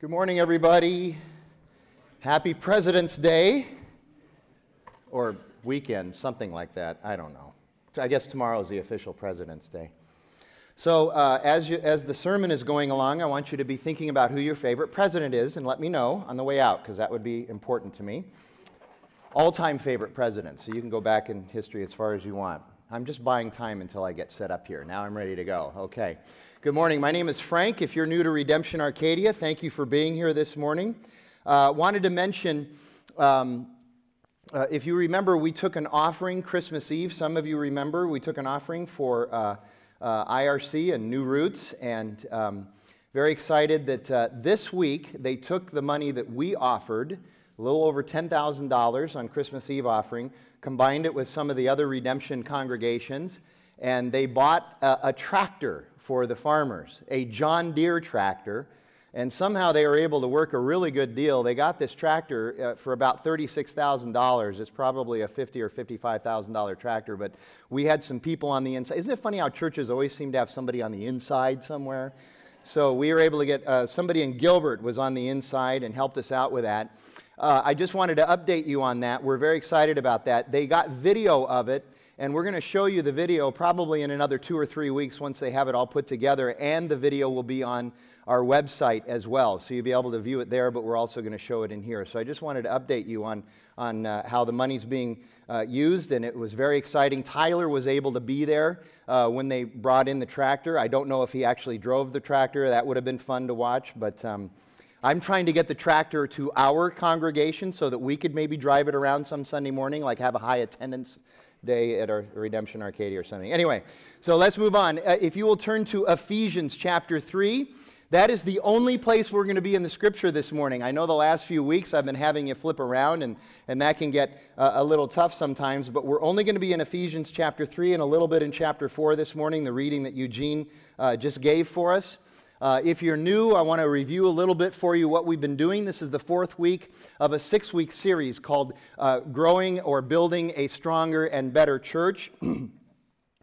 Good morning, everybody. Happy President's Day or weekend, something like that. I don't know. I guess tomorrow is the official President's Day. So, uh, as, you, as the sermon is going along, I want you to be thinking about who your favorite president is and let me know on the way out because that would be important to me. All time favorite president, so you can go back in history as far as you want. I'm just buying time until I get set up here. Now I'm ready to go. Okay. Good morning. My name is Frank. If you're new to Redemption Arcadia, thank you for being here this morning. Uh, wanted to mention, um, uh, if you remember, we took an offering Christmas Eve. Some of you remember we took an offering for uh, uh IRC and New Roots, and um, very excited that uh, this week they took the money that we offered, a little over $10,000 on Christmas Eve offering, combined it with some of the other redemption congregations, and they bought a, a tractor for the farmers, a John Deere tractor. And somehow they were able to work a really good deal. They got this tractor uh, for about $36,000. It's probably a $50 or $55,000 tractor, but we had some people on the inside. Isn't it funny how churches always seem to have somebody on the inside somewhere? So we were able to get uh, somebody in Gilbert was on the inside and helped us out with that. Uh, I just wanted to update you on that. We're very excited about that. They got video of it and we're going to show you the video probably in another two or three weeks once they have it all put together. And the video will be on our website as well. So you'll be able to view it there, but we're also going to show it in here. So I just wanted to update you on, on uh, how the money's being uh, used. And it was very exciting. Tyler was able to be there uh, when they brought in the tractor. I don't know if he actually drove the tractor. That would have been fun to watch. But. Um, I'm trying to get the tractor to our congregation so that we could maybe drive it around some Sunday morning, like have a high attendance day at our Redemption Arcadia or something. Anyway, so let's move on. Uh, if you will turn to Ephesians chapter 3, that is the only place we're going to be in the scripture this morning. I know the last few weeks I've been having you flip around, and, and that can get uh, a little tough sometimes, but we're only going to be in Ephesians chapter 3 and a little bit in chapter 4 this morning, the reading that Eugene uh, just gave for us. Uh, if you're new, I want to review a little bit for you what we've been doing. This is the fourth week of a six week series called uh, Growing or Building a Stronger and Better Church. and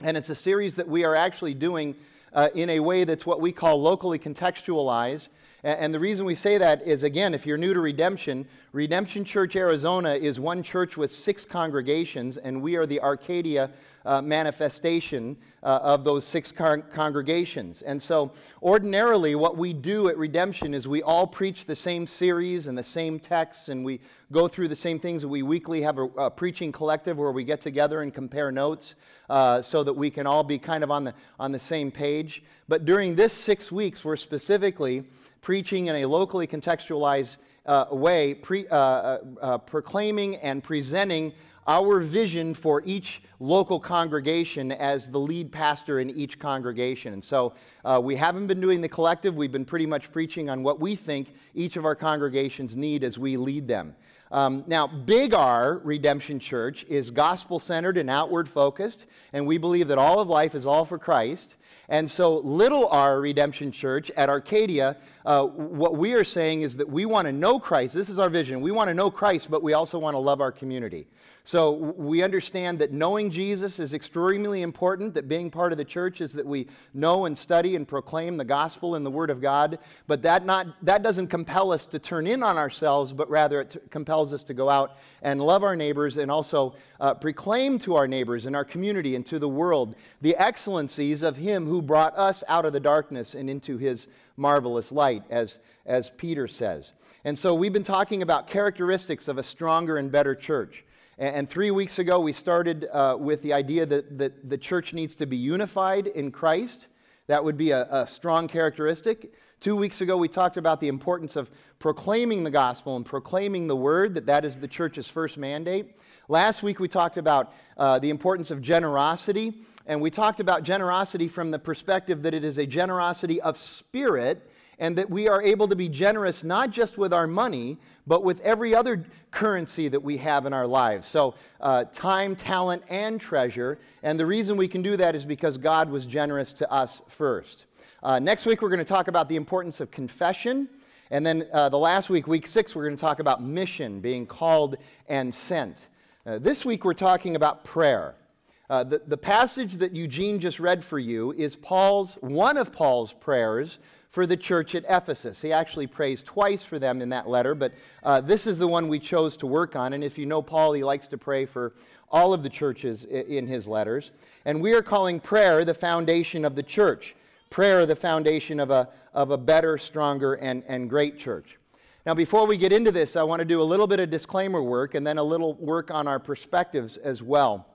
it's a series that we are actually doing uh, in a way that's what we call locally contextualized. And the reason we say that is, again, if you're new to Redemption, Redemption Church Arizona is one church with six congregations, and we are the Arcadia uh, manifestation uh, of those six con- congregations. And so, ordinarily, what we do at Redemption is we all preach the same series and the same texts, and we go through the same things. We weekly have a, a preaching collective where we get together and compare notes uh, so that we can all be kind of on the, on the same page. But during this six weeks, we're specifically preaching in a locally contextualized uh, way, pre, uh, uh, uh proclaiming and presenting our vision for each local congregation as the lead pastor in each congregation. And so uh, we haven't been doing the collective, we've been pretty much preaching on what we think each of our congregations need as we lead them. Um, now, Big R Redemption Church is gospel centered and outward focused, and we believe that all of life is all for Christ. And so, Little R Redemption Church at Arcadia, uh, what we are saying is that we want to know Christ. This is our vision. We want to know Christ, but we also want to love our community. So we understand that knowing Jesus is extremely important, that being part of the church is that we know and study and proclaim the gospel and the word of God, but that, not, that doesn't compel us to turn in on ourselves, but rather it t- compels us to go out and love our neighbors and also uh, proclaim to our neighbors and our community and to the world the excellencies of Him who brought us out of the darkness and into His marvelous light, as, as Peter says. And so we've been talking about characteristics of a stronger and better church. And three weeks ago, we started uh, with the idea that, that the church needs to be unified in Christ. That would be a, a, strong characteristic. Two weeks ago, we talked about the importance of proclaiming the gospel and proclaiming the word, that that is the church's first mandate. Last week, we talked about uh, the importance of generosity. And we talked about generosity from the perspective that it is a generosity of spirit and that we are able to be generous not just with our money, but with every other currency that we have in our lives. So, uh, time, talent, and treasure. And the reason we can do that is because God was generous to us first. Uh, next week, we're going to talk about the importance of confession. And then uh, the last week, week six, we're going to talk about mission, being called and sent. Uh, this week, we're talking about prayer. Uh, the, the passage that Eugene just read for you is Paul's, one of Paul's prayers for the church at Ephesus. He actually prays twice for them in that letter, but uh, this is the one we chose to work on. And if you know Paul, he likes to pray for all of the churches in his letters. And we are calling prayer the foundation of the church, prayer the foundation of a, of a better, stronger, and, and great church. Now, before we get into this, I want to do a little bit of disclaimer work and then a little work on our perspectives as well.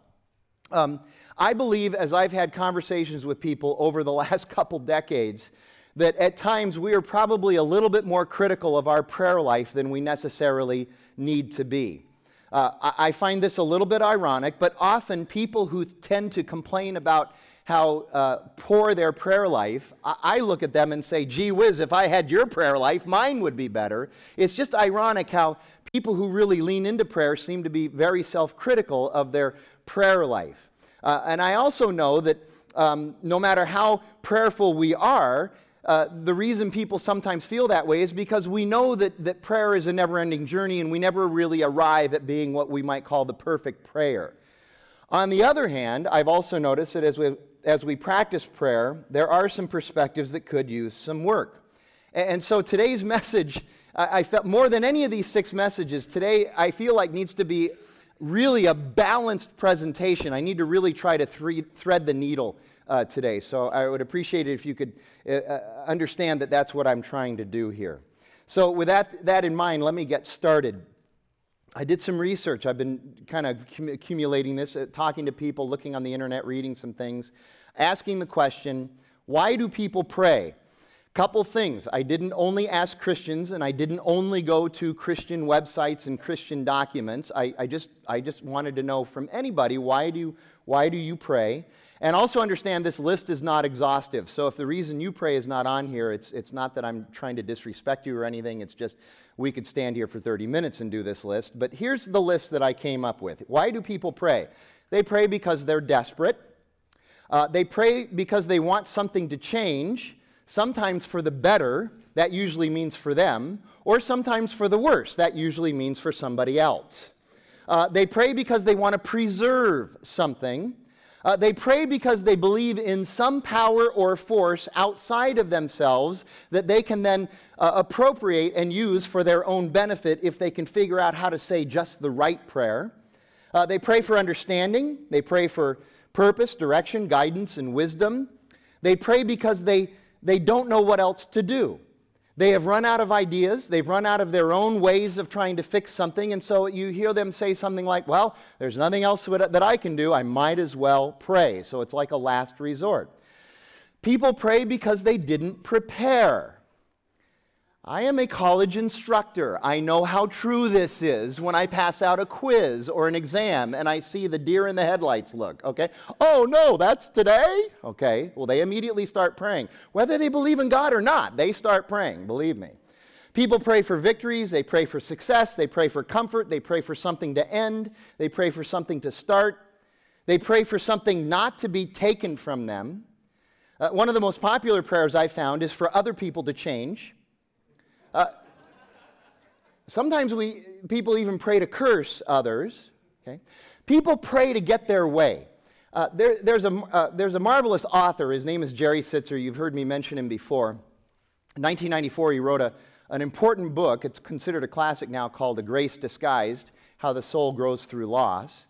Um, I believe, as I've had conversations with people over the last couple decades, that at times we are probably a little bit more critical of our prayer life than we necessarily need to be. Uh, I, find this a little bit ironic, but often people who tend to complain about how uh, poor their prayer life, I, I look at them and say, gee whiz, if I had your prayer life, mine would be better. It's just ironic how people who really lean into prayer seem to be very self critical of their prayer life. Uh, and I also know that um, no matter how prayerful we are, uh, the reason people sometimes feel that way is because we know that, that prayer is a never ending journey and we never really arrive at being what we might call the perfect prayer. On the other hand, I've also noticed that as we as we practice prayer, there are some perspectives that could use some work. And so today's message, I felt more than any of these six messages, today I feel like needs to be really a balanced presentation. I need to really try to thread the needle uh, today. So I would appreciate it if you could uh, uh, understand that that's what I'm trying to do here. So, with that, that in mind, let me get started. I did some research. I've been kind of accumulating this, uh, talking to people, looking on the internet, reading some things, asking the question why do people pray? Couple things. I didn't only ask Christians and I didn't only go to Christian websites and Christian documents. I, I, just, I just wanted to know from anybody why do, why do you pray? And also understand this list is not exhaustive. So if the reason you pray is not on here, it's, it's not that I'm trying to disrespect you or anything. It's just we could stand here for 30 minutes and do this list. But here's the list that I came up with. Why do people pray? They pray because they're desperate. Uh, they pray because they want something to change, sometimes for the better, that usually means for them, or sometimes for the worse, that usually means for somebody else. Uh, they pray because they want to preserve something. Uh, they pray because they believe in some power or force outside of themselves that they can then uh, appropriate and use for their own benefit if they can figure out how to say just the right prayer. Uh, they pray for understanding. They pray for purpose, direction, guidance, and wisdom. They pray because they, they don't know what else to do. They have run out of ideas. They've run out of their own ways of trying to fix something. And so you hear them say something like, Well, there's nothing else that I can do. I might as well pray. So it's like a last resort. People pray because they didn't prepare. I am a college instructor. I know how true this is when I pass out a quiz or an exam and I see the deer in the headlights look, okay? Oh, no, that's today? Okay, well, they immediately start praying. Whether they believe in God or not, they start praying, believe me. People pray for victories, they pray for success, they pray for comfort, they pray for something to end, they pray for something to start, they pray for something not to be taken from them. Uh, one of the most popular prayers I found is for other people to change. Uh, sometimes we, people even pray to curse others. Okay? People pray to get their way. Uh, there, there's, a, uh, there's a marvelous author. His name is Jerry Sittser. You've heard me mention him before. In 1994, he wrote a, an important book. It's considered a classic now called A Grace Disguised How the Soul Grows Through Loss.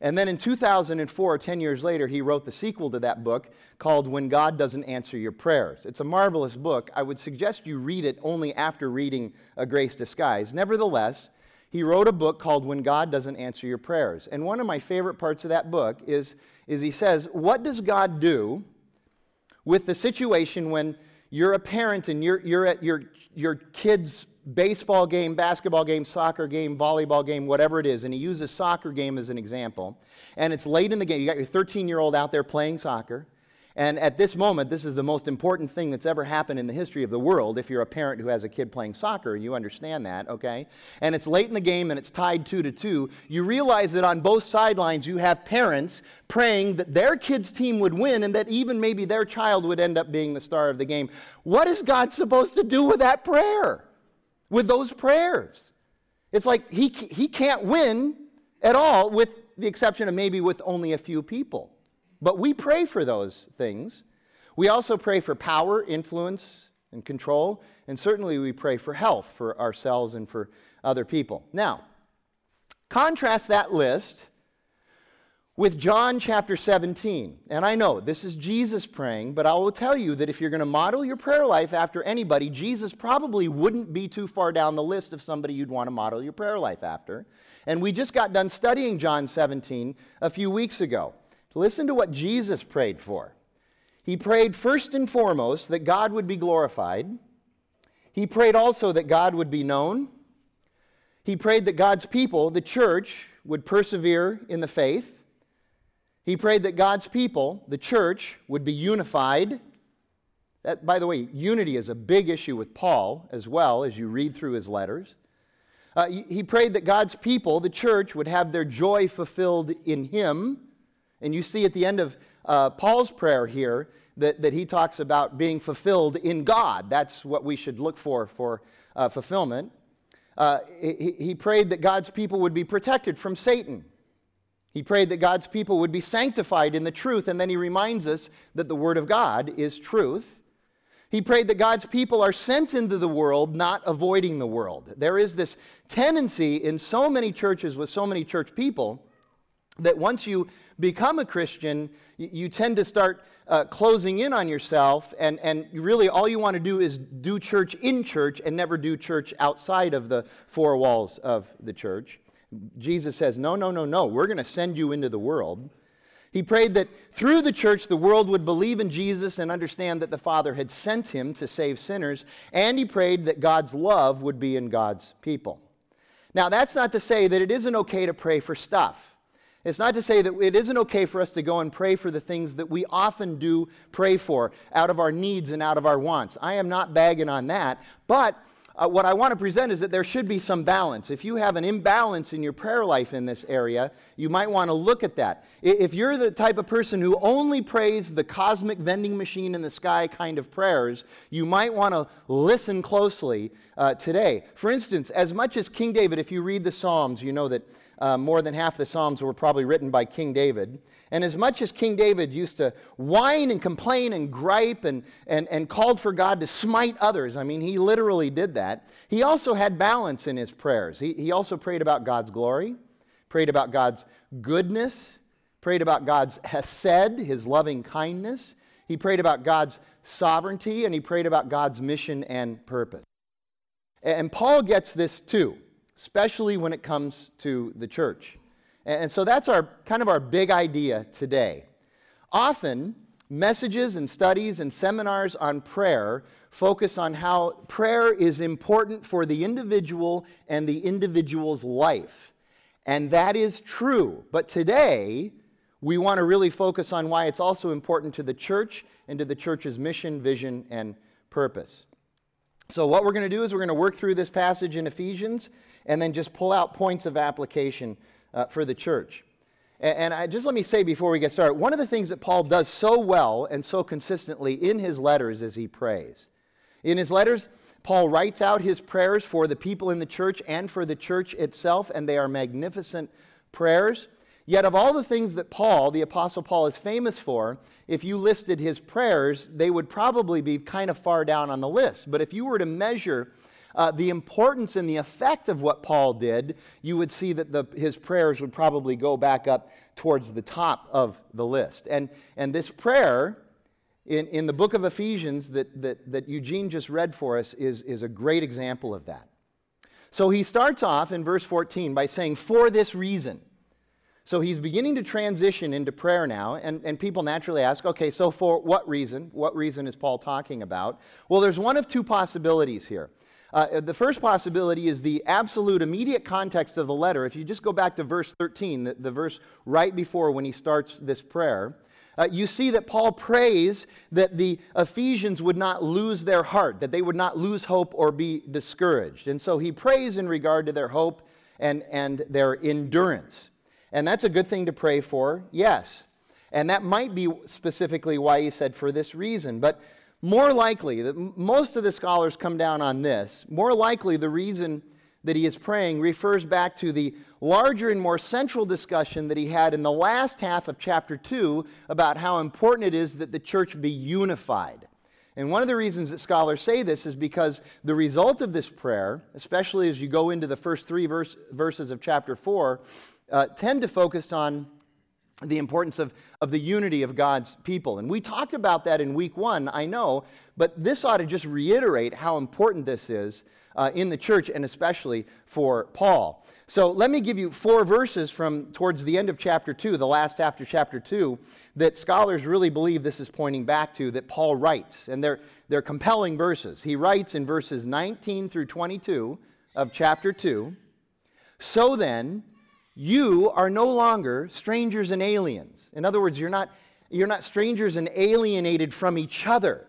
And then in 2004, 10 years later, he wrote the sequel to that book called When God Doesn't Answer Your Prayers. It's a marvelous book. I would suggest you read it only after reading A Grace Disguise. Nevertheless, he wrote a book called When God Doesn't Answer Your Prayers. And one of my favorite parts of that book is, is he says, What does God do with the situation when you're a parent and you're, you're at your, your kid's baseball game, basketball game, soccer game, volleyball game, whatever it is, and he uses soccer game as an example. And it's late in the game. You got your 13 year old out there playing soccer. And at this moment, this is the most important thing that's ever happened in the history of the world if you're a parent who has a kid playing soccer, you understand that, okay? And it's late in the game and it's tied two to two. You realize that on both sidelines you have parents praying that their kid's team would win and that even maybe their child would end up being the star of the game. What is God supposed to do with that prayer? With those prayers. It's like he, he can't win at all with the exception of maybe with only a few people. But we pray for those things. We also pray for power, influence, and control. And certainly we pray for health for ourselves and for other people. Now, contrast that list with John chapter 17. And I know this is Jesus praying, but I will tell you that if you're going to model your prayer life after anybody, Jesus probably wouldn't be too far down the list of somebody you'd want to model your prayer life after. And we just got done studying John 17 a few weeks ago. Listen to what Jesus prayed for. He prayed first and foremost that God would be glorified. He prayed also that God would be known. He prayed that God's people, the church, would persevere in the faith. He prayed that God's people, the church, would be unified. That, by the way, unity is a big issue with Paul as well as you read through his letters. Uh, he prayed that God's people, the church, would have their joy fulfilled in him. And you see at the end of uh, Paul's prayer here that, that he talks about being fulfilled in God. That's what we should look for for uh, fulfillment. Uh, he, he prayed that God's people would be protected from Satan. He prayed that God's people would be sanctified in the truth, and then he reminds us that the Word of God is truth. He prayed that God's people are sent into the world, not avoiding the world. There is this tendency in so many churches with so many church people that once you become a Christian, you tend to start uh, closing in on yourself, and, and really all you want to do is do church in church and never do church outside of the four walls of the church. Jesus says, No, no, no, no. We're going to send you into the world. He prayed that through the church, the world would believe in Jesus and understand that the Father had sent him to save sinners. And he prayed that God's love would be in God's people. Now, that's not to say that it isn't okay to pray for stuff. It's not to say that it isn't okay for us to go and pray for the things that we often do pray for out of our needs and out of our wants. I am not bagging on that. But uh, what I want to present is that there should be some balance. If you have an imbalance in your prayer life in this area, you might want to look at that. If you're the type of person who only prays the cosmic vending machine in the sky kind of prayers, you might want to listen closely uh, today. For instance, as much as King David, if you read the Psalms, you know that uh, more than half the Psalms were probably written by King David. And as much as King David used to whine and complain and gripe and, and, and called for God to smite others, I mean, he literally did that, he also had balance in his prayers. He, he also prayed about God's glory, prayed about God's goodness, prayed about God's hesed, his loving kindness. He prayed about God's sovereignty, and he prayed about God's mission and purpose. And Paul gets this too, especially when it comes to the church. And so that's our kind of our big idea today. Often, messages and studies and seminars on prayer focus on how prayer is important for the individual and the individual's life. And that is true. But today, we want to really focus on why it's also important to the church and to the church's mission, vision, and purpose. So, what we're going to do is we're going to work through this passage in Ephesians and then just pull out points of application uh, for the church. And, and I, just let me say before we get started one of the things that Paul does so well and so consistently in his letters is he prays. In his letters, Paul writes out his prayers for the people in the church and for the church itself, and they are magnificent prayers. Yet, of all the things that Paul, the Apostle Paul, is famous for, if you listed his prayers, they would probably be kind of far down on the list. But if you were to measure uh, the importance and the effect of what Paul did, you would see that the, his prayers would probably go back up towards the top of the list. And, and this prayer in, in the book of Ephesians that, that, that Eugene just read for us is, is a great example of that. So he starts off in verse 14 by saying, For this reason. So he's beginning to transition into prayer now, and, and people naturally ask, okay, so for what reason? What reason is Paul talking about? Well, there's one of two possibilities here. Uh, the first possibility is the absolute immediate context of the letter. If you just go back to verse 13, the, the verse right before when he starts this prayer, uh, you see that Paul prays that the Ephesians would not lose their heart, that they would not lose hope or be discouraged. And so he prays in regard to their hope and, and their endurance. And that's a good thing to pray for, yes. And that might be specifically why he said for this reason. But more likely, most of the scholars come down on this, more likely the reason that he is praying refers back to the larger and more central discussion that he had in the last half of chapter 2 about how important it is that the church be unified. And one of the reasons that scholars say this is because the result of this prayer, especially as you go into the first three verse, verses of chapter 4, uh, tend to focus on the importance of, of the unity of God's people. And we talked about that in week one, I know, but this ought to just reiterate how important this is uh, in the church and especially for Paul. So let me give you four verses from towards the end of chapter 2, the last after chapter 2, that scholars really believe this is pointing back to that Paul writes. And they're, they're compelling verses. He writes in verses 19 through 22 of chapter 2 So then, you are no longer strangers and aliens. In other words, you're not, you're not strangers and alienated from each other,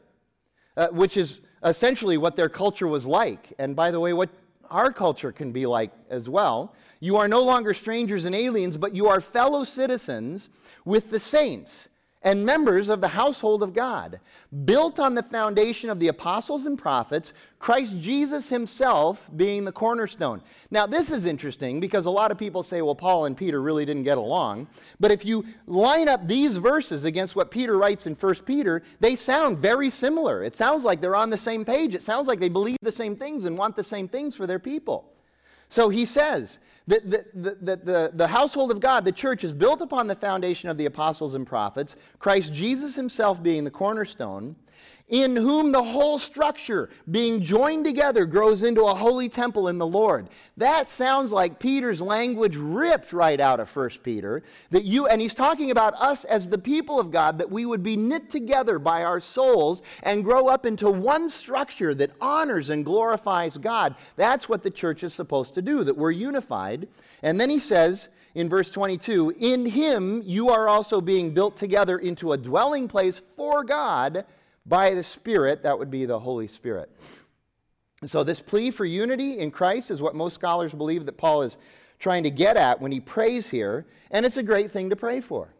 uh, which is essentially what their culture was like. And by the way, what our culture can be like as well. You are no longer strangers and aliens, but you are fellow citizens with the saints and members of the household of God, built on the foundation of the apostles and prophets, Christ Jesus himself being the cornerstone. Now, this is interesting because a lot of people say, well, Paul and Peter really didn't get along. But if you line up these verses against what Peter writes in 1 Peter, they sound very similar. It sounds like they're on the same page. It sounds like they believe the same things and want the same things for their people. So he says that the, the, the, household of God, the church, is built upon the foundation of the apostles and prophets, Christ Jesus himself being the cornerstone, in whom the whole structure, being joined together, grows into a holy temple in the Lord. That sounds like Peter's language ripped right out of 1 Peter. That you, and he's talking about us as the people of God, that we would be knit together by our souls and grow up into one structure that honors and glorifies God. That's what the church is supposed to do, that we're unified. And then he says, in verse 22 In him you are also being built together into a dwelling place for God by the Spirit, that would be the Holy Spirit. So, this plea for unity in Christ is what most scholars believe that Paul is trying to get at when he prays here, and it's a great thing to pray for.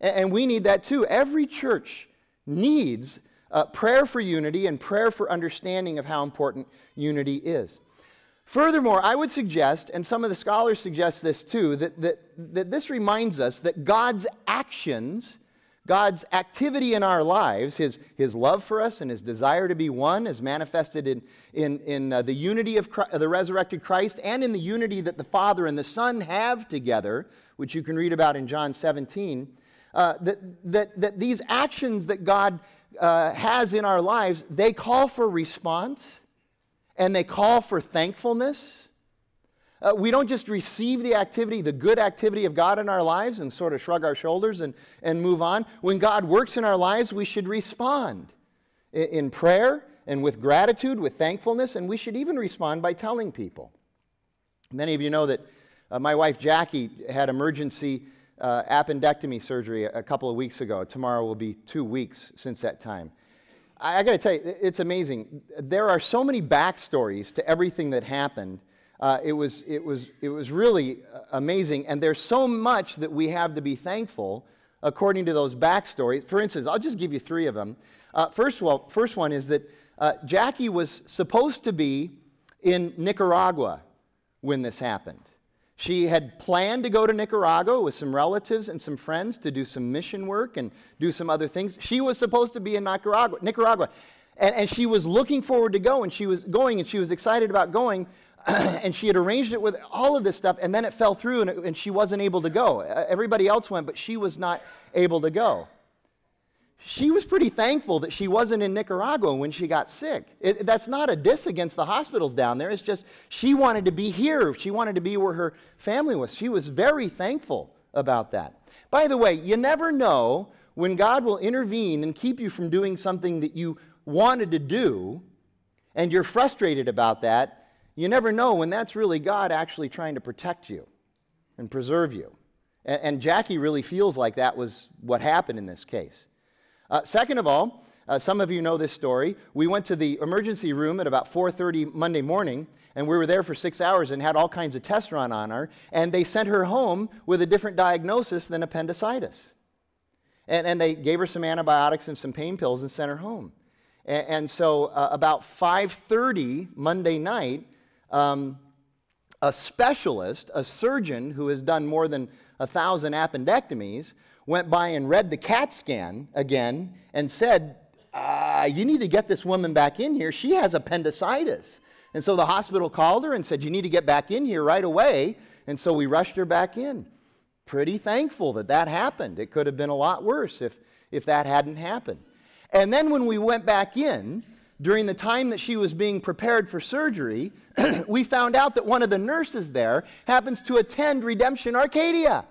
And we need that too. Every church needs uh, prayer for unity and prayer for understanding of how important unity is. Furthermore, I would suggest, and some of the scholars suggest this too, that, that, that this reminds us that God's actions God's activity in our lives, his, his love for us and his desire to be one, is manifested in, in, in uh, the unity of Christ, the resurrected Christ and in the unity that the Father and the Son have together, which you can read about in John 17. Uh, that, that, that these actions that God uh, has in our lives, they call for response and they call for thankfulness uh, we don't just receive the activity, the good activity of God in our lives and sort of shrug our shoulders and, and move on. When God works in our lives, we should respond in, in prayer and with gratitude, with thankfulness, and we should even respond by telling people. Many of you know that uh, my wife Jackie had emergency uh, appendectomy surgery a, a, couple of weeks ago. Tomorrow will be two weeks since that time. I, I got to tell you, it's amazing. There are so many backstories to everything that happened uh, it, was, it, was, it was really uh, amazing. And there's so much that we have to be thankful according to those backstories. For instance, I'll just give you three of them. Uh, first, of all, first one is that uh, Jackie was supposed to be in Nicaragua when this happened. She had planned to go to Nicaragua with some relatives and some friends to do some mission work and do some other things. She was supposed to be in Nicaragua. Nicaragua. And, and she was looking forward to go, and she was going, and she was excited about going. and she had arranged it with all of this stuff, and then it fell through, and, it, and she wasn't able to go. Everybody else went, but she was not able to go. She was pretty thankful that she wasn't in Nicaragua when she got sick. It, that's not a diss against the hospitals down there. It's just she wanted to be here. She wanted to be where her family was. She was very thankful about that. By the way, you never know when God will intervene and keep you from doing something that you wanted to do, and you're frustrated about that you never know when that's really God actually trying to protect you and preserve you. And, and Jackie really feels like that was what happened in this case. Uh, second of all, uh, some of you know this story. We went to the emergency room at about 4:30 Monday morning, and we were there for six hours and had all kinds of tests run on her. And they sent her home with a different diagnosis than appendicitis. And, and they gave her some antibiotics and some pain pills and sent her home. And, and so, uh, about 5:30 Monday night, um, a specialist, a surgeon who has done more than a thousand appendectomies, went by and read the CAT scan again and said, uh, You need to get this woman back in here. She has appendicitis. And so the hospital called her and said, You need to get back in here right away. And so we rushed her back in. Pretty thankful that that happened. It could have been a lot worse if, if that hadn't happened. And then when we went back in, during the time that she was being prepared for surgery, we found out that one of the nurses there happens to attend Redemption Arcadia.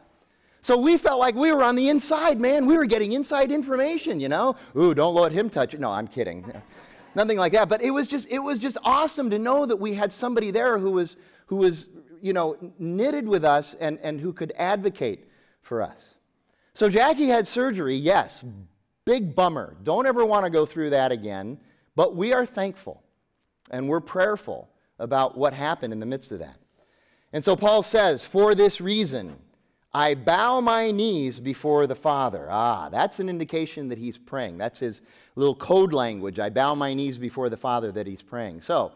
So we felt like we were on the inside, man. We were getting inside information, you know? Ooh, don't let him touch it. No, I'm kidding. Nothing like that. But it was just it was just awesome to know that we had somebody there who was who was, you know, knitted with us and, and who could advocate for us. So Jackie had surgery, yes. Big bummer. Don't ever want to go through that again. But we are thankful and we're prayerful about what happened in the midst of that. And so Paul says, For this reason, I bow my knees before the Father. Ah, that's an indication that he's praying. That's his little code language. I bow my knees before the Father that he's praying. So,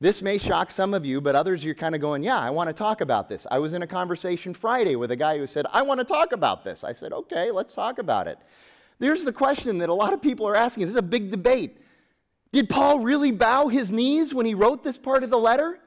this may shock some of you, but others you're kind of going, Yeah, I want to talk about this. I was in a conversation Friday with a guy who said, I want to talk about this. I said, Okay, let's talk about it. There's the question that a lot of people are asking. This is a big debate. Did Paul really bow his knees when he wrote this part of the letter?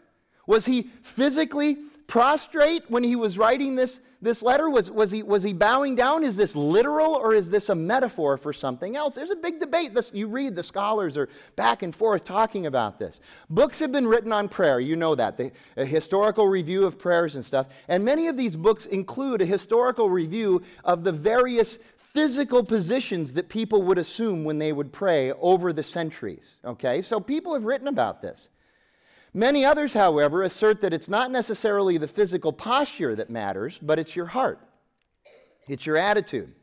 Was he physically prostrate when he was writing this, this letter? Was, was, he, was he bowing down? Is this literal or is this a metaphor for something else? There's a big debate. This, you read, the scholars are back and forth talking about this. Books have been written on prayer. You know that. The, a historical review of prayers and stuff. And many of these books include a historical review of the various physical positions that people would assume when they would pray over the centuries. Okay, so people have written about this. Many others, however, assert that it's not necessarily the physical posture that matters, but it's your heart, it's your attitude.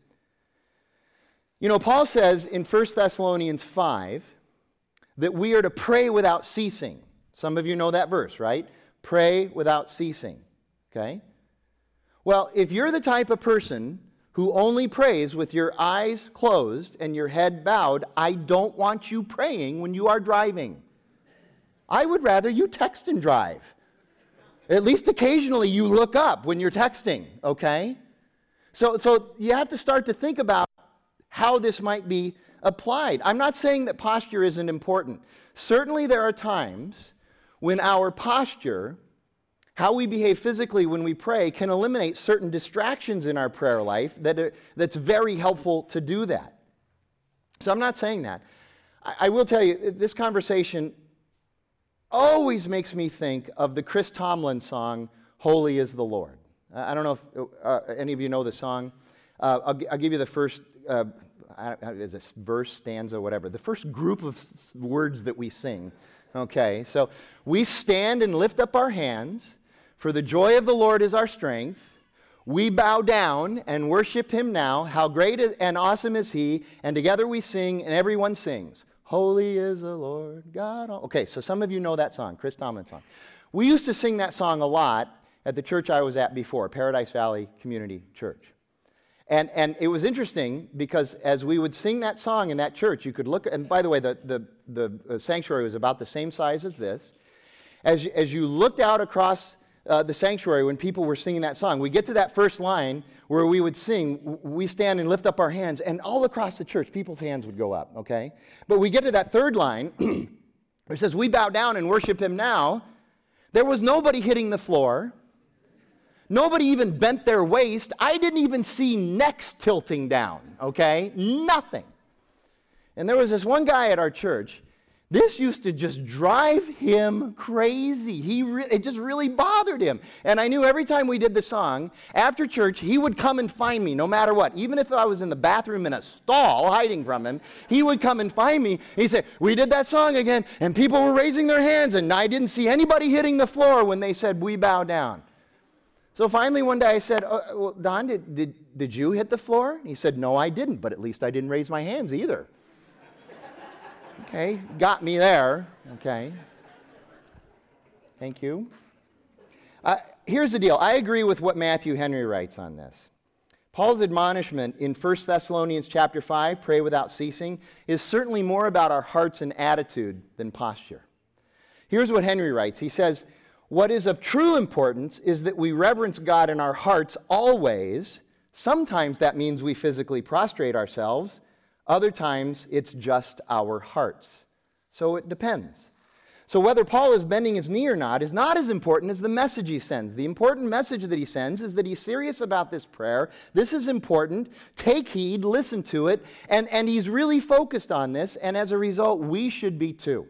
You know, Paul says in 1 Thessalonians 5 that we are to pray without ceasing. Some of you know that verse, right? Pray without ceasing. Okay? Well, if you're the type of person who only prays with your eyes closed and your head bowed, I don't want you praying when you are driving. I would rather you text and drive. At least occasionally you look up when you're texting, okay? So, so you have to start to think about how this might be applied. I'm not saying that posture isn't important. Certainly, there are times when our posture how we behave physically when we pray can eliminate certain distractions in our prayer life that are, that's very helpful to do that. So I'm not saying that. I, I will tell you, this conversation always makes me think of the Chris Tomlin song, Holy is the Lord. I don't know if uh, any of you know the song. Uh, I'll, I'll, give you the first, uh, is this verse, stanza, whatever, the first group of words that we sing. Okay, so we stand and lift up our hands for the joy of the Lord is our strength. We bow down and worship him now. How great and awesome is he. And together we sing, and everyone sings. Holy is the Lord God. Okay, so some of you know that song, Chris Tomlin song. We used to sing that song a lot at the church I was at before, Paradise Valley Community Church. And, and it was interesting because as we would sing that song in that church, you could look, and by the way, the, the, the uh, sanctuary was about the same size as this. As, as you looked out across uh, the sanctuary when people were singing that song. We get to that first line where we would sing, we stand and lift up our hands, and all across the church, people's hands would go up, okay? But we get to that third line where it says, We bow down and worship him now. There was nobody hitting the floor. Nobody even bent their waist. I didn't even see necks tilting down, okay? Nothing. And there was this one guy at our church this used to just drive him crazy. He re- it just really bothered him. And I knew every time we did the song, after church, he would come and find me no matter what. Even if I was in the bathroom in a stall hiding from him, he would come and find me. He said, We did that song again, and people were raising their hands, and I didn't see anybody hitting the floor when they said, We bow down. So finally, one day I said, oh, well, Don, did, did, did you hit the floor? He said, No, I didn't, but at least I didn't raise my hands either. Okay, got me there. Okay. Thank you. Uh, here's the deal I agree with what Matthew Henry writes on this. Paul's admonishment in 1 Thessalonians chapter 5, pray without ceasing, is certainly more about our hearts and attitude than posture. Here's what Henry writes He says, What is of true importance is that we reverence God in our hearts always. Sometimes that means we physically prostrate ourselves, other times it's just our hearts. So it depends. So, whether Paul is bending his knee or not is not as important as the message he sends. The important message that he sends is that he's serious about this prayer. This is important. Take heed, listen to it. And, and he's really focused on this. And as a result, we should be too,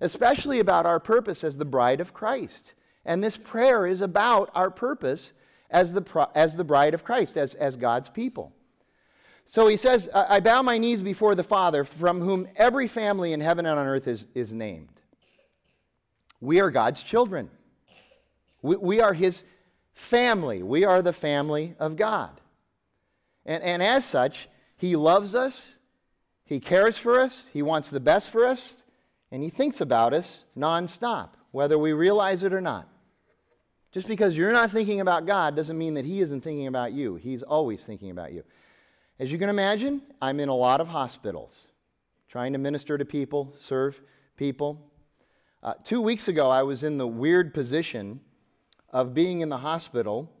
especially about our purpose as the bride of Christ. And this prayer is about our purpose as the, as the bride of Christ, as, as God's people. So he says, I bow my knees before the Father, from whom every family in heaven and on earth is, is named. We are God's children. We, we are His family. We are the family of God. And, and as such, He loves us, He cares for us, He wants the best for us, and He thinks about us nonstop, whether we realize it or not. Just because you're not thinking about God doesn't mean that He isn't thinking about you. He's always thinking about you. As you can imagine, I'm in a lot of hospitals, trying to minister to people, serve people. Uh, two weeks ago, I was in the weird position of being in the hospital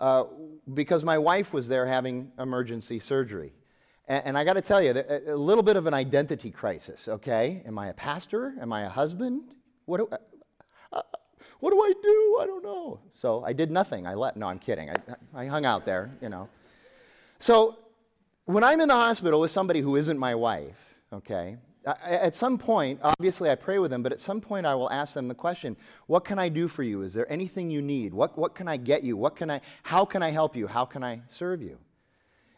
uh, because my wife was there having emergency surgery. And, and I got to tell you, a, little bit of an identity crisis, okay? Am I a pastor? Am I a husband? What do, uh, uh what do I do? I don't know. So I did nothing. I let, no, I'm kidding. I, I hung out there, you know. So when I'm in the hospital with somebody who isn't my wife, okay, at some point, obviously I pray with them, but at some point I will ask them the question, what can I do for you? Is there anything you need? What, what can I get you? What can I, how can I help you? How can I serve you?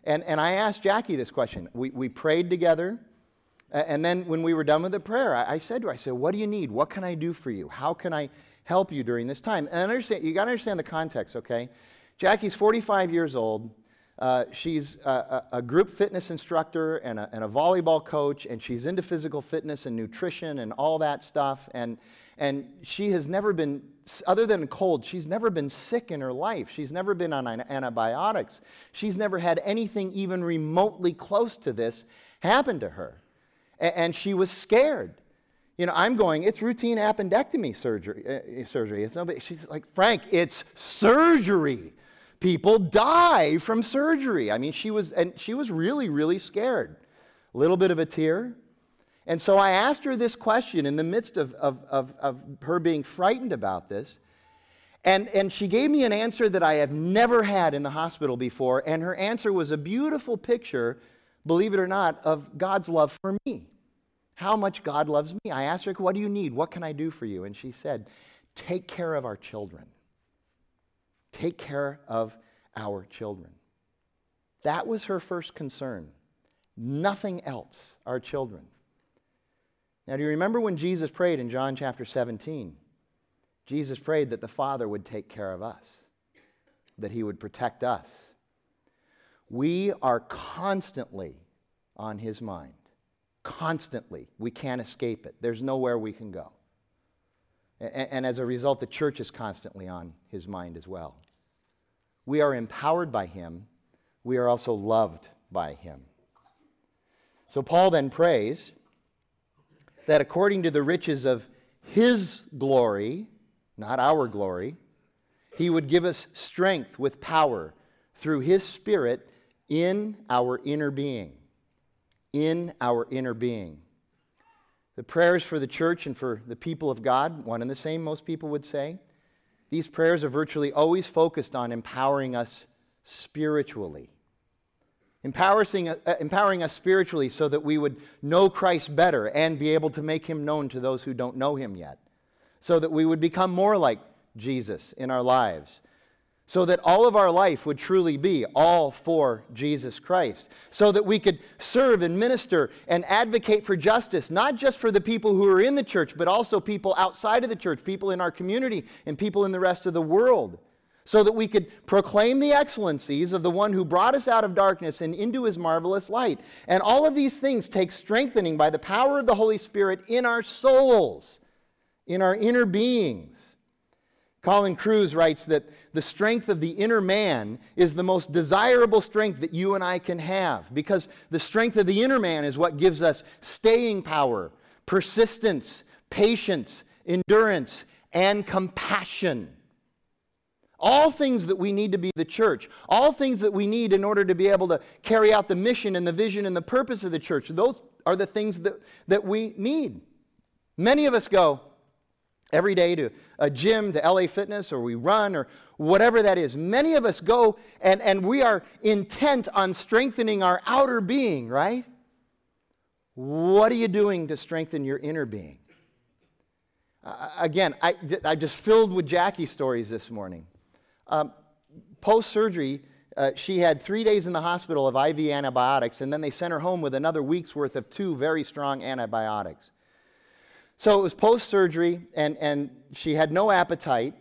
And, and I asked Jackie this question. We, we prayed together. And then when we were done with the prayer, I, I said to her, I said, what do you need? What can I do for you? How can I help you during this time? And understand, you got to understand the context, okay? Jackie's 45 years old. Uh, she's a, a, group fitness instructor and a, and a, volleyball coach, and she's into physical fitness and nutrition and all that stuff. And, and she has never been, other than cold, she's never been sick in her life. She's never been on antibiotics. She's never had anything even remotely close to this happen to her. And, and she was scared. You know, I'm going, it's routine appendectomy surgery. Uh, surgery. It's nobody, she's like, Frank, it's surgery people die from surgery. I mean, she was, and she was really, really scared. A little bit of a tear. And so I asked her this question in the midst of, of, of, of her being frightened about this. And, and she gave me an answer that I have never had in the hospital before. And her answer was a beautiful picture, believe it or not, of God's love for me. How much God loves me. I asked her, What do you need? What can I do for you? And she said, Take care of our children take care of our children. That was her first concern. Nothing else, our children. Now, do you remember when Jesus prayed in John chapter 17? Jesus prayed that the Father would take care of us, that He would protect us. We are constantly on His mind. Constantly. We can't escape it. There's nowhere we can go. And, as a result, the church is constantly on His mind as well. We are empowered by him. We are also loved by him. So Paul then prays that according to the riches of his glory, not our glory, he would give us strength with power through his spirit in our inner being. In our inner being. The prayers for the church and for the people of God, one and the same, most people would say. These prayers are virtually always focused on empowering us spiritually. Empowering, uh, empowering us spiritually so that we would know Christ better and be able to make him known to those who don't know him yet. So that we would become more like Jesus in our lives so that all of our life would truly be all for Jesus Christ, so that we could serve and minister and advocate for justice, not just for the people who are in the church, but also people outside of the church, people in our community, and people in the rest of the world, so that we could proclaim the excellencies of the one who brought us out of darkness and into his marvelous light. And all of these things take strengthening by the power of the Holy Spirit in our souls, in our inner beings. Colin Kruse writes that the strength of the inner man is the most desirable strength that you and I can have because the strength of the inner man is what gives us staying power, persistence, patience, endurance, and compassion. All things that we need to be the church, all things that we need in order to be able to carry out the mission and the vision and the purpose of the church, those are the things that, that we need. Many of us go every day to a gym, to LA Fitness, or we run, or whatever that is. Many of us go and, and we are intent on strengthening our outer being, right? What are you doing to strengthen your inner being? Uh, again, I, I just filled with Jackie stories this morning. Um, Post surgery, uh, she had three days in the hospital of IV antibiotics, and then they sent her home with another week's worth of two very strong antibiotics. So it was post surgery, and, and she had no appetite.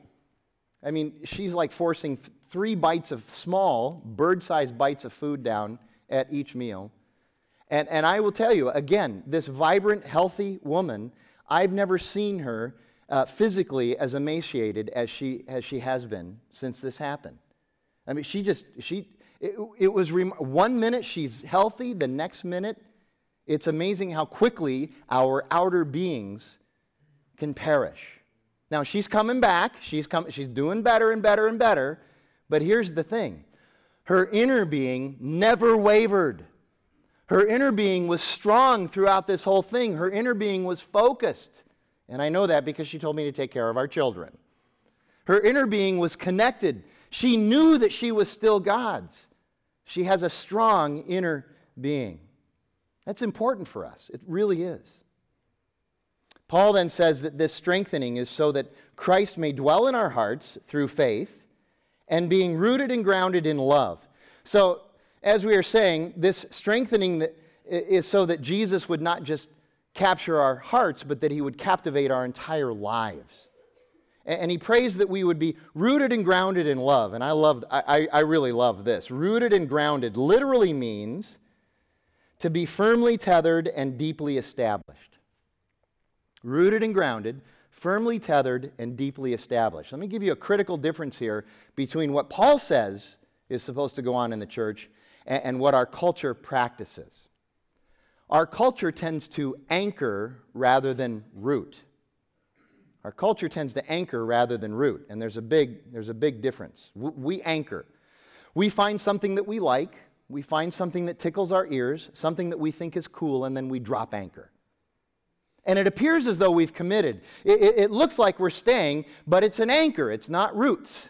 I mean, she's like forcing three bites of small, bird sized bites of food down at each meal. And, and I will tell you, again, this vibrant, healthy woman, I've never seen her uh, physically as emaciated as she, as she has been since this happened. I mean, she just, she, it, it was rem- one minute she's healthy, the next minute, it's amazing how quickly our outer beings can perish. Now, she's coming back, she's, come, she's doing better and better and better, but here's the thing her inner being never wavered. Her inner being was strong throughout this whole thing. Her inner being was focused. And I know that because she told me to take care of our children. Her inner being was connected. She knew that she was still God's. She has a strong inner being. That's important for us. It really is. Paul then says that this strengthening is so that Christ may dwell in our hearts through faith and being rooted and grounded in love. So, as we are saying, this strengthening is so that Jesus would not just capture our hearts, but that he would captivate our entire lives. And he prays that we would be rooted and grounded in love. And I love, I, I really love this. Rooted and grounded literally means to be firmly tethered and deeply established. Rooted and grounded, firmly tethered and deeply established. Let me give you a critical difference here between what Paul says is supposed to go on in the church and, and what our culture practices. Our culture tends to anchor rather than root. Our culture tends to anchor rather than root, and there's a big, there's a big difference. We anchor. We find something that we like, we find something that tickles our ears, something that we think is cool, and then we drop anchor. And it appears as though we've committed. It, it, it looks like we're staying, but it's an anchor, it's not roots.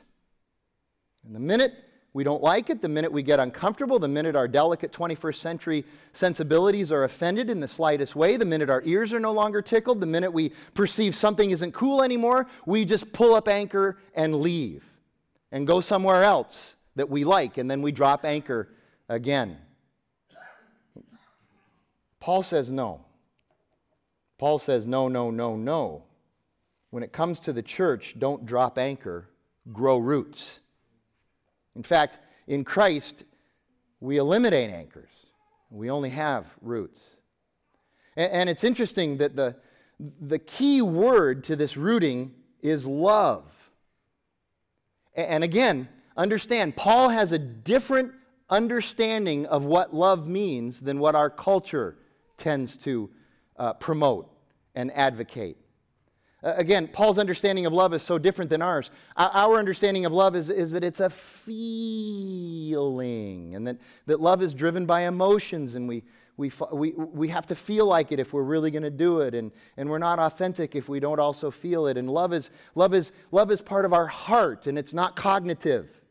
And the minute we don't like it, the minute we get uncomfortable, the minute our delicate 21st century sensibilities are offended in the slightest way, the minute our ears are no longer tickled, the minute we perceive something isn't cool anymore, we just pull up anchor and leave and go somewhere else that we like, and then we drop anchor again. Paul says no. Paul says no, no, no, no. When it comes to the church, don't drop anchor, grow roots. In fact, in Christ, we eliminate anchors. We only have roots. And, and it's interesting that the, the key word to this rooting is love. And, and again, understand, Paul has a different understanding of what love means than what our culture tends to uh, promote and advocate. Uh, again, Paul's understanding of love is so different than ours. Our understanding of love is, is that it's a feeling, and that, that love is driven by emotions, and we, we, we, we have to feel like it if we're really going to do it, and, and we're not authentic if we don't also feel it. And love is, love, is, love is part of our heart, and it's not cognitive.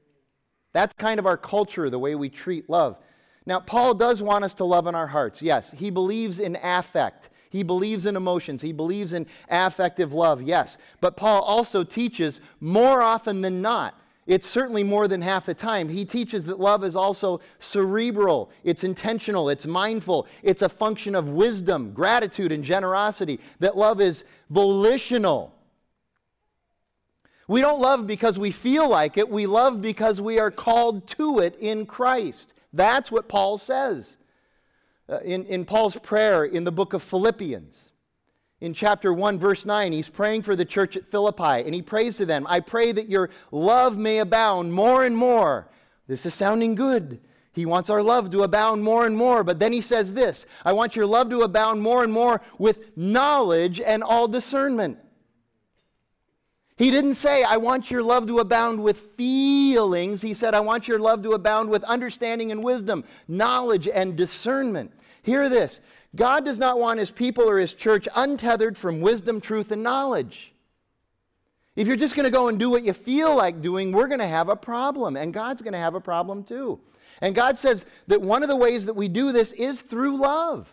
That's kind of our culture, the way we treat love. Now, Paul does want us to love in our hearts. Yes, he believes in affect. He believes in emotions. He believes in affective love, yes. But Paul also teaches more often than not, it's certainly more than half the time, he teaches that love is also cerebral, it's intentional, it's mindful, it's a function of wisdom, gratitude, and generosity, that love is volitional. We don't love because we feel like it, we love because we are called to it in Christ. That's what Paul says. Uh, in, in Paul's prayer in the book of Philippians. In chapter 1, verse 9, he's praying for the church at Philippi, and he prays to them, I pray that your love may abound more and more. This is sounding good. He wants our love to abound more and more. But then he says this I want your love to abound more and more with knowledge and all discernment. He didn't say, I want your love to abound with feelings. He said, I want your love to abound with understanding and wisdom, knowledge and discernment. Hear this God does not want his people or his church untethered from wisdom, truth, and knowledge. If you're just going to go and do what you feel like doing, we're going to have a problem, and God's going to have a problem too. And God says that one of the ways that we do this is through love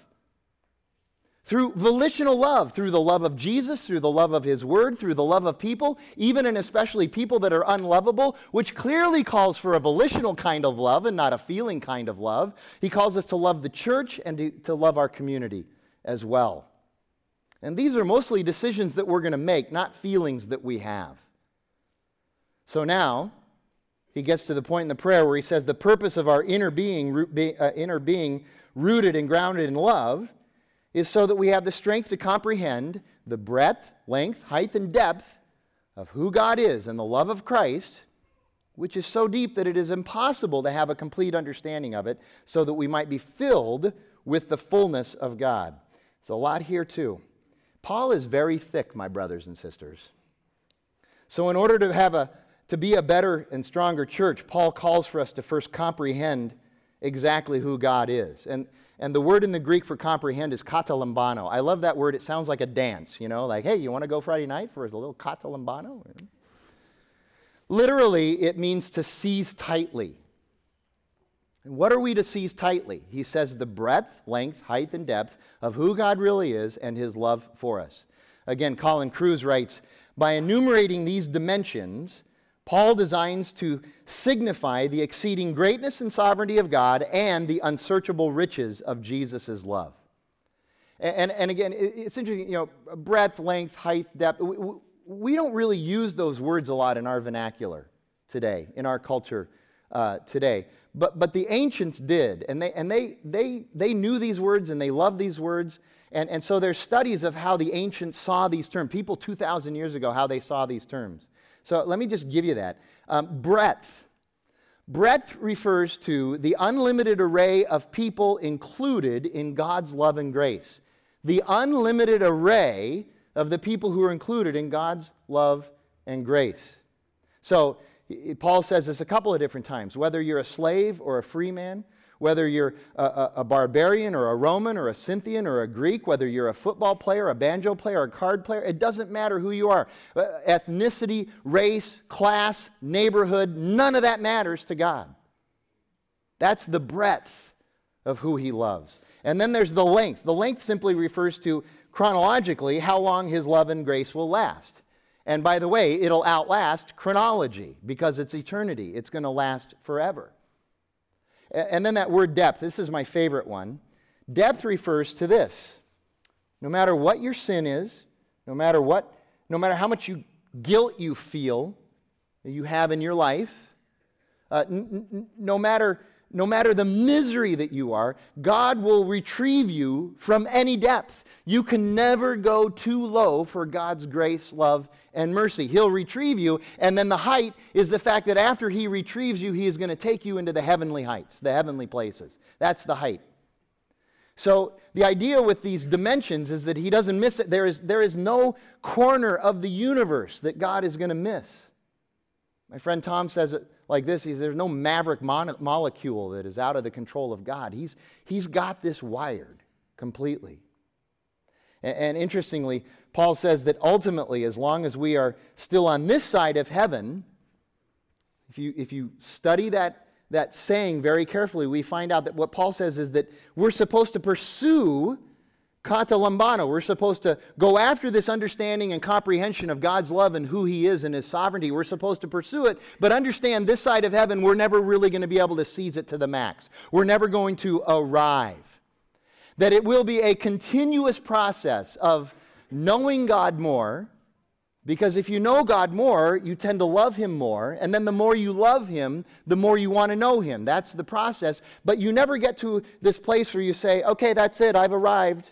through volitional love, through the love of Jesus, through the love of His Word, through the love of people, even and especially people that are unlovable, which clearly calls for a volitional kind of love and not a feeling kind of love. He calls us to love the church and to, to love our community as well. And these are mostly decisions that we're going to make, not feelings that we have. So now, he gets to the point in the prayer where he says, The purpose of our inner being, uh, inner being rooted and grounded in love is so that we have the strength to comprehend the breadth, length, height, and depth of who God is and the love of Christ, which is so deep that it is impossible to have a complete understanding of it, so that we might be filled with the fullness of God. It's a lot here, too. Paul is very thick, my brothers and sisters. So, in order to have a to be a better and stronger church, Paul calls for us to first comprehend exactly who God is. And and the word in the Greek for comprehend is katalambano. I love that word. It sounds like a dance, you know, like, hey, you want to go Friday night for a little katalambano? Literally, it means to seize tightly. And what are we to seize tightly? He says the breadth, length, height, and depth of who God really is and his love for us. Again, Colin Kruse writes By enumerating these dimensions, Paul designs to signify the exceeding greatness and sovereignty of God and the unsearchable riches of Jesus' love. And, and, again, it's interesting, you know, breadth, length, height, depth. We, we, don't really use those words a lot in our vernacular today, in our culture uh, today. But, but the ancients did, and, they, and they, they, they knew these words and they loved these words. And, and so there's studies of how the ancients saw these terms, people 2,000 years ago, how they saw these terms. So let me just give you that. Um, breadth. Breadth refers to the unlimited array of people included in God's love and grace. The unlimited array of the people who are included in God's love and grace. So, Paul says this a couple of different times whether you're a slave or a free man, whether you're a, a, a, barbarian or a Roman or a Scythian or a Greek, whether you're a football player, a banjo player, a card player, it doesn't matter who you are. Uh, ethnicity, race, class, neighborhood, none of that matters to God. That's the breadth of who He loves. And then there's the length. The length simply refers to chronologically how long His love and grace will last. And by the way, it'll outlast chronology because it's eternity, it's going to last forever. And then that word depth, this is my favorite one. Depth refers to this. No matter what your sin is, no matter what, no matter how much you, guilt you feel you have in your life, uh, n- n- no matter no matter the misery that you are, God will retrieve you from any depth. You can never go too low for God's grace, love, and mercy. He'll retrieve you, and then the height is the fact that after He retrieves you, He is going to take you into the heavenly heights, the heavenly places. That's the height. So the idea with these dimensions is that He doesn't miss it. There is, there is no corner of the universe that God is going to miss. My friend Tom says it like this He's, There's no maverick mon- molecule that is out of the control of God. He's, he's got this wired completely. And, and interestingly, Paul says that ultimately, as long as we are still on this side of heaven, if you, if you study that, that saying very carefully, we find out that what Paul says is that we're supposed to pursue Kata lambano. We're supposed to go after this understanding and comprehension of God's love and who He is and His sovereignty. We're supposed to pursue it, but understand this side of heaven, we're never really going to be able to seize it to the max. We're never going to arrive. That it will be a continuous process of knowing God more, because if you know God more, you tend to love Him more. And then the more you love Him, the more you want to know Him. That's the process. But you never get to this place where you say, okay, that's it, I've arrived.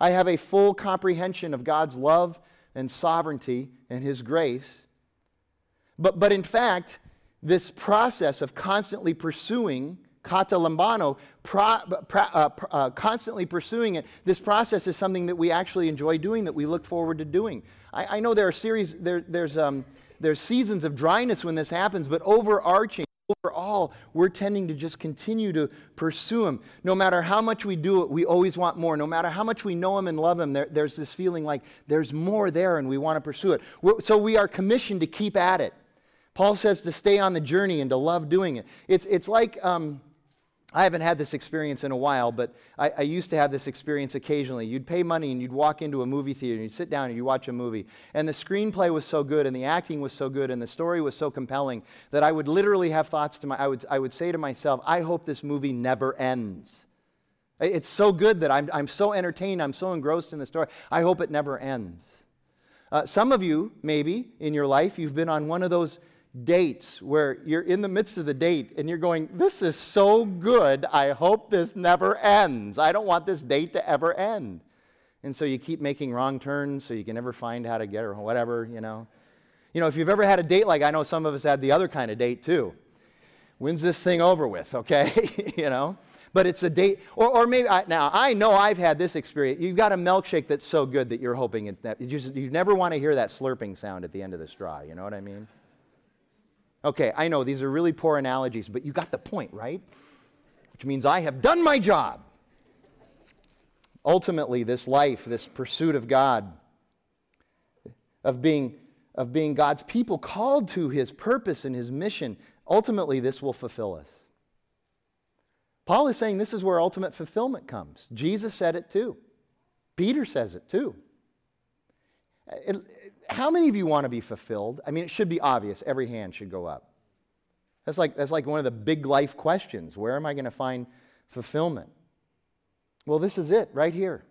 I have a full comprehension of God's love and sovereignty and His grace. But, but in fact, this process of constantly pursuing kata lambano, uh, uh, constantly pursuing it. This process is something that we actually enjoy doing, that we look forward to doing. I, I know there are series, there, there's, um, there's seasons of dryness when this happens, but overarching, overall, we're tending to just continue to pursue Him. No matter how much we do it, we always want more. No matter how much we know Him and love Him, there, there's this feeling like there's more there and we want to pursue it. We're, so we are commissioned to keep at it. Paul says to stay on the journey and to love doing it. It's, it's like, um, I haven't had this experience in a while, but I, I, used to have this experience occasionally. You'd pay money and you'd walk into a movie theater and you'd sit down and you'd watch a movie. And the screenplay was so good and the acting was so good and the story was so compelling that I would literally have thoughts to my, I would, I would say to myself, I hope this movie never ends. It's so good that I'm, I'm so entertained, I'm so engrossed in the story. I hope it never ends. Uh, some of you, maybe in your life, you've been on one of those dates where you're in the midst of the date and you're going, This is so good. I hope this never ends. I don't want this date to ever end. And so you keep making wrong turns so you can never find how to get her, whatever, you know. You know, if you've ever had a date like I know some of us had the other kind of date too. When's this thing over with, okay? you know? But it's a date, or, or maybe, I, now I know I've had this experience. You've got a milkshake that's so good that you're hoping it, that you, just, you never want to hear that slurping sound at the end of the straw, you know what I mean? Okay, I know these are really poor analogies, but you got the point, right? Which means I have done my job. Ultimately, this life, this pursuit of God, of being, of being God's people called to his purpose and his mission, ultimately, this will fulfill us. Paul is saying this is where ultimate fulfillment comes. Jesus said it too. Peter says it too. How many of you want to be fulfilled? I mean, it should be obvious. Every hand should go up. That's like, that's like one of the big life questions. Where am I going to find fulfillment? Well, this is it right here.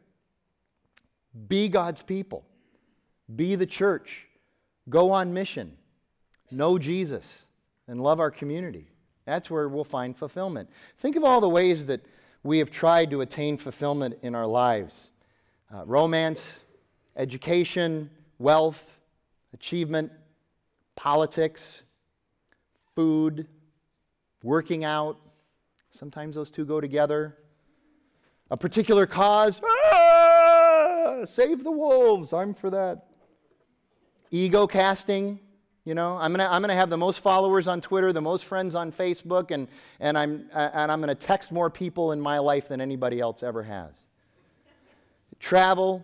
Be God's people, be the church, go on mission, know Jesus, and love our community. That's where we'll find fulfillment. Think of all the ways that we have tried to attain fulfillment in our lives uh, romance, education, wealth, achievement, politics, food, working out. Sometimes those two go together. A particular cause, ah, save the wolves, I'm for that. Ego casting, you know, I'm to I'm gonna have the most followers on Twitter, the most friends on Facebook, and, and I'm, and I'm to text more people in my life than anybody else ever has. Travel,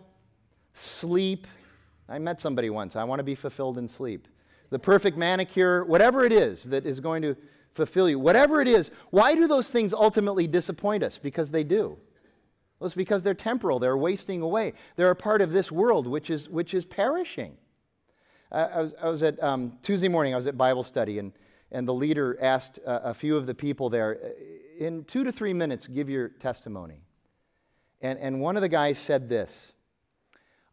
sleep, I met somebody once. I want to be fulfilled in sleep. The perfect manicure, whatever it is that is going to fulfill you, whatever it is, why do those things ultimately disappoint us? Because they do. Well, it's because they're temporal, they're wasting away. They're a part of this world which is, which is perishing. Uh, I, was, I was at um, Tuesday morning, I was at Bible study, and, and the leader asked uh, a few of the people there, in two to three minutes, give your testimony. And, and one of the guys said this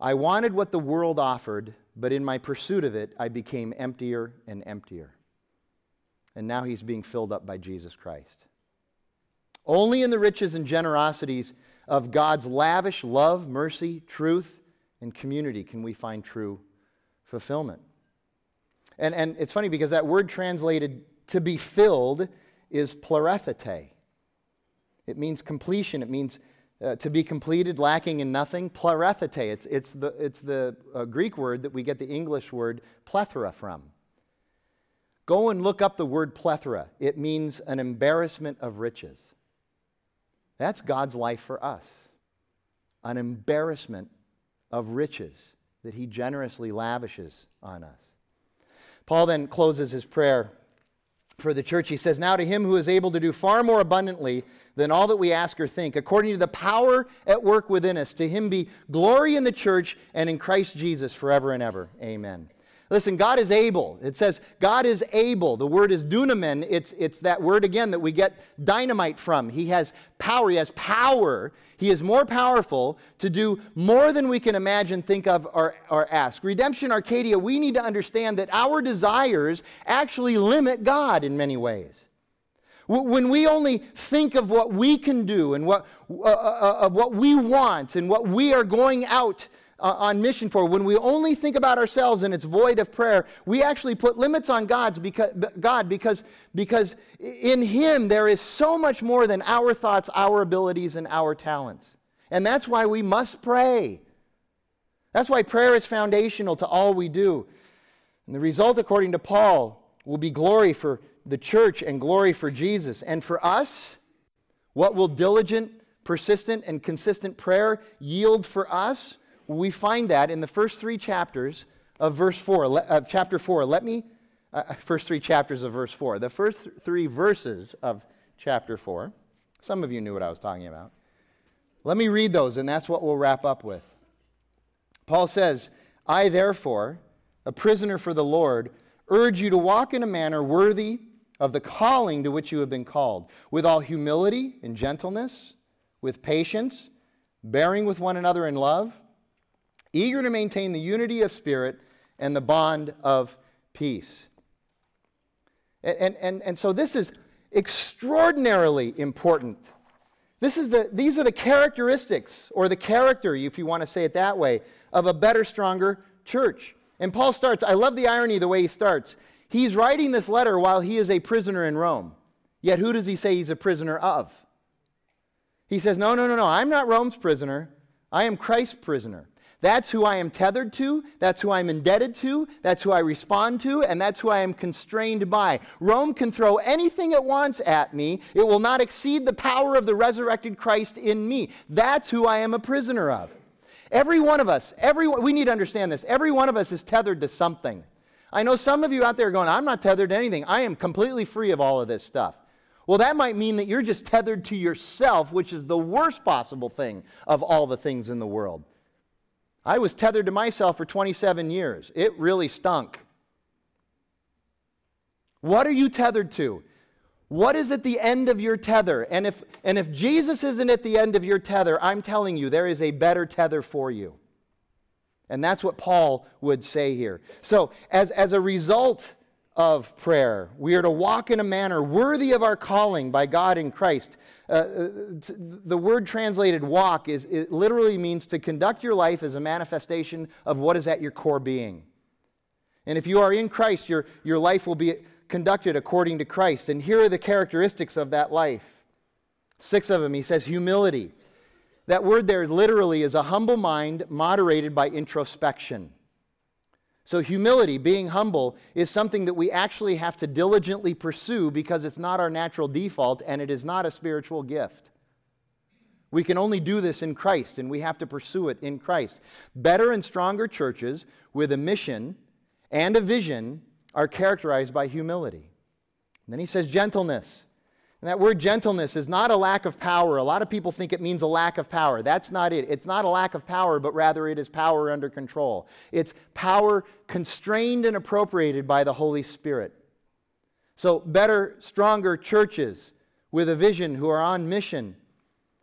I wanted what the world offered, but in my pursuit of it, I became emptier and emptier. And now he's being filled up by Jesus Christ. Only in the riches and generosities of God's lavish love, mercy, truth, and community can we find true fulfillment. And, and it's funny because that word translated to be filled is plerethete. It means completion, it means uh, to be completed, lacking in nothing, plerethete. It's, it's the, it's the uh, Greek word that we get the English word plethora from. Go and look up the word plethora. It means an embarrassment of riches. That's God's life for us an embarrassment of riches that He generously lavishes on us. Paul then closes his prayer for the church. He says, Now to Him who is able to do far more abundantly than all that we ask or think, according to the power at work within us. To him be glory in the church and in Christ Jesus forever and ever. Amen. Listen, God is able. It says God is able. The word is dunamen. It's, it's that word again that we get dynamite from. He has power. He has power. He is more powerful to do more than we can imagine, think of, or, or ask. Redemption Arcadia, we need to understand that our desires actually limit God in many ways. When we only think of what we can do and what, uh, uh, uh, of what we want and what we are going out uh, on mission for, when we only think about ourselves and it's void of prayer, we actually put limits on God's because, God because, because in Him there is so much more than our thoughts, our abilities, and our talents. And that's why we must pray. That's why prayer is foundational to all we do. And the result, according to Paul, will be glory for the church and glory for Jesus. And for us, what will diligent, persistent, and consistent prayer yield for us? we find that in the first three chapters of verse 4, of chapter 4. Let me, uh, first three chapters of verse 4. The first three verses of chapter 4. Some of you knew what I was talking about. Let me read those, and that's what we'll wrap up with. Paul says, I therefore, a prisoner for the Lord, urge you to walk in a manner worthy of the calling to which you have been called, with all humility and gentleness, with patience, bearing with one another in love eager to maintain the unity of spirit and the bond of peace. And, and, and so this is extraordinarily important. This is the, these are the characteristics, or the character, if you want to say it that way, of a better, stronger church. And Paul starts, I love the irony the way he starts. He's writing this letter while he is a prisoner in Rome. Yet who does he say he's a prisoner of? He says, No, no, no, no, I'm not Rome's prisoner. I am Christ's prisoner. That's who I am tethered to. That's who I'm indebted to. That's who I respond to. And that's who I am constrained by. Rome can throw anything it wants at me, it will not exceed the power of the resurrected Christ in me. That's who I am a prisoner of. Every one of us, every, we need to understand this. Every one of us is tethered to something. I know some of you out there are going, I'm not tethered to anything. I am completely free of all of this stuff. Well, that might mean that you're just tethered to yourself, which is the worst possible thing of all the things in the world. I was tethered to myself for 27 years. It really stunk. What are you tethered to? What is at the end of your tether? And if, and if Jesus isn't at the end of your tether, I'm telling you, there is a better tether for you. And that's what Paul would say here. So, as, as a result of prayer, we are to walk in a manner worthy of our calling by God in Christ. Uh, uh the word translated walk is it literally means to conduct your life as a manifestation of what is at your core being. And if you are in Christ, your, your life will be conducted according to Christ. And here are the characteristics of that life. Six of them. He says humility. That word there literally is a humble mind moderated by introspection. So, humility, being humble, is something that we actually have to diligently pursue because it's not our natural default and it is not a spiritual gift. We can only do this in Christ and we have to pursue it in Christ. Better and stronger churches with a mission and a vision are characterized by humility. And then he says gentleness. And that word gentleness is not a lack of power. A lot of people think it means a lack of power. That's not it. It's not a lack of power, but rather it is power under control. It's power constrained and appropriated by the Holy Spirit. So, better, stronger churches with a vision who are on mission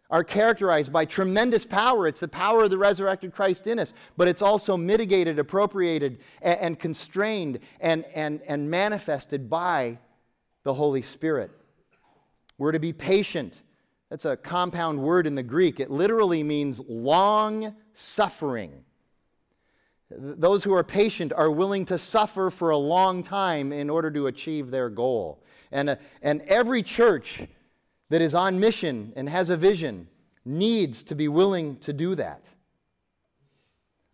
are characterized by tremendous power. It's the power of the resurrected Christ in us, but it's also mitigated, appropriated, and, and constrained and, and, and manifested by the Holy Spirit. We're to be patient. That's a compound word in the Greek. It literally means long suffering. Those who are patient are willing to suffer for a long time in order to achieve their goal. And, uh, and every church that is on mission and has a vision needs to be willing to do that.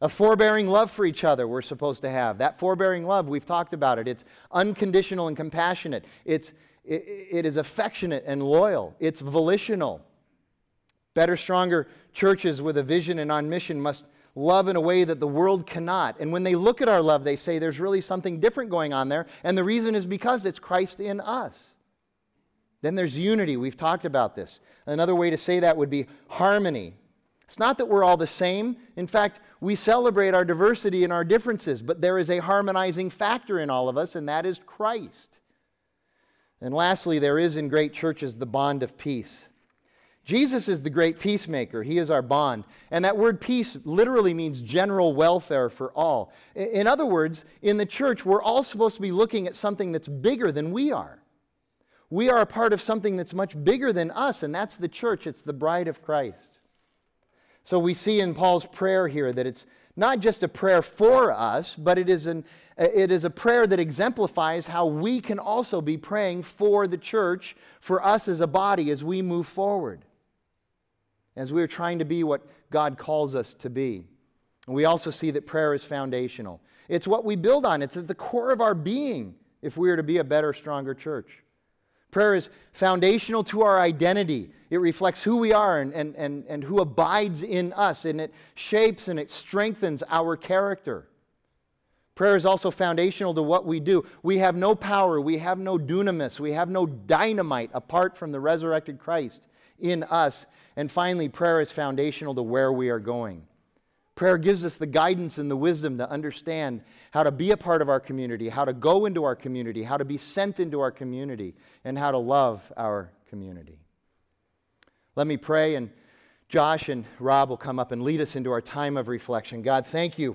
A forbearing love for each other, we're supposed to have. That forbearing love, we've talked about it. It's unconditional and compassionate. It's, it, it is affectionate and loyal, it's volitional. Better, stronger churches with a vision and on mission must love in a way that the world cannot. And when they look at our love, they say there's really something different going on there. And the reason is because it's Christ in us. Then there's unity. We've talked about this. Another way to say that would be harmony. It's not that we're all the same. In fact, we celebrate our diversity and our differences, but there is a harmonizing factor in all of us, and that is Christ. And lastly, there is in great churches the bond of peace. Jesus is the great peacemaker. He is our bond. And that word peace literally means general welfare for all. In other words, in the church, we're all supposed to be looking at something that's bigger than we are. We are a part of something that's much bigger than us, and that's the church. It's the bride of Christ. So we see in Paul's prayer here that it's not just a prayer for us, but it is, an, it is a prayer that exemplifies how we can also be praying for the church, for us as a body, as we move forward, as we are trying to be what God calls us to be. And we also see that prayer is foundational. It's what we build on, it's at the core of our being if we are to be a better, stronger church. Prayer is foundational to our identity. It reflects who we are and, and, and, and who abides in us, and it shapes and it strengthens our character. Prayer is also foundational to what we do. We have no power, we have no dunamis, we have no dynamite apart from the resurrected Christ in us. And finally, prayer is foundational to where we are going. Prayer gives us the guidance and the wisdom to understand how to be a part of our community, how to go into our community, how to be sent into our community, and how to love our community. Let me pray, and Josh and Rob will come up and lead us into our time of reflection. God, thank you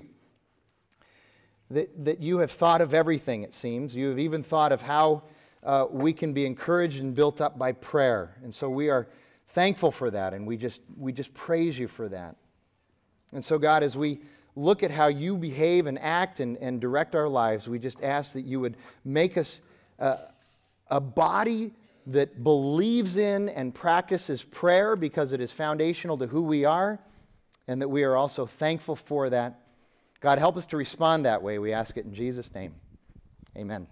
that, that you have thought of everything, it seems. You have even thought of how uh, we can be encouraged and built up by prayer. And so we are thankful for that, and we just, we just praise you for that. And so, God, as we look at how you behave and act and, and direct our lives, we just ask that you would make us uh, a body that believes in and practices prayer because it is foundational to who we are, and that we are also thankful for that. God, help us to respond that way. We ask it in Jesus' name. Amen.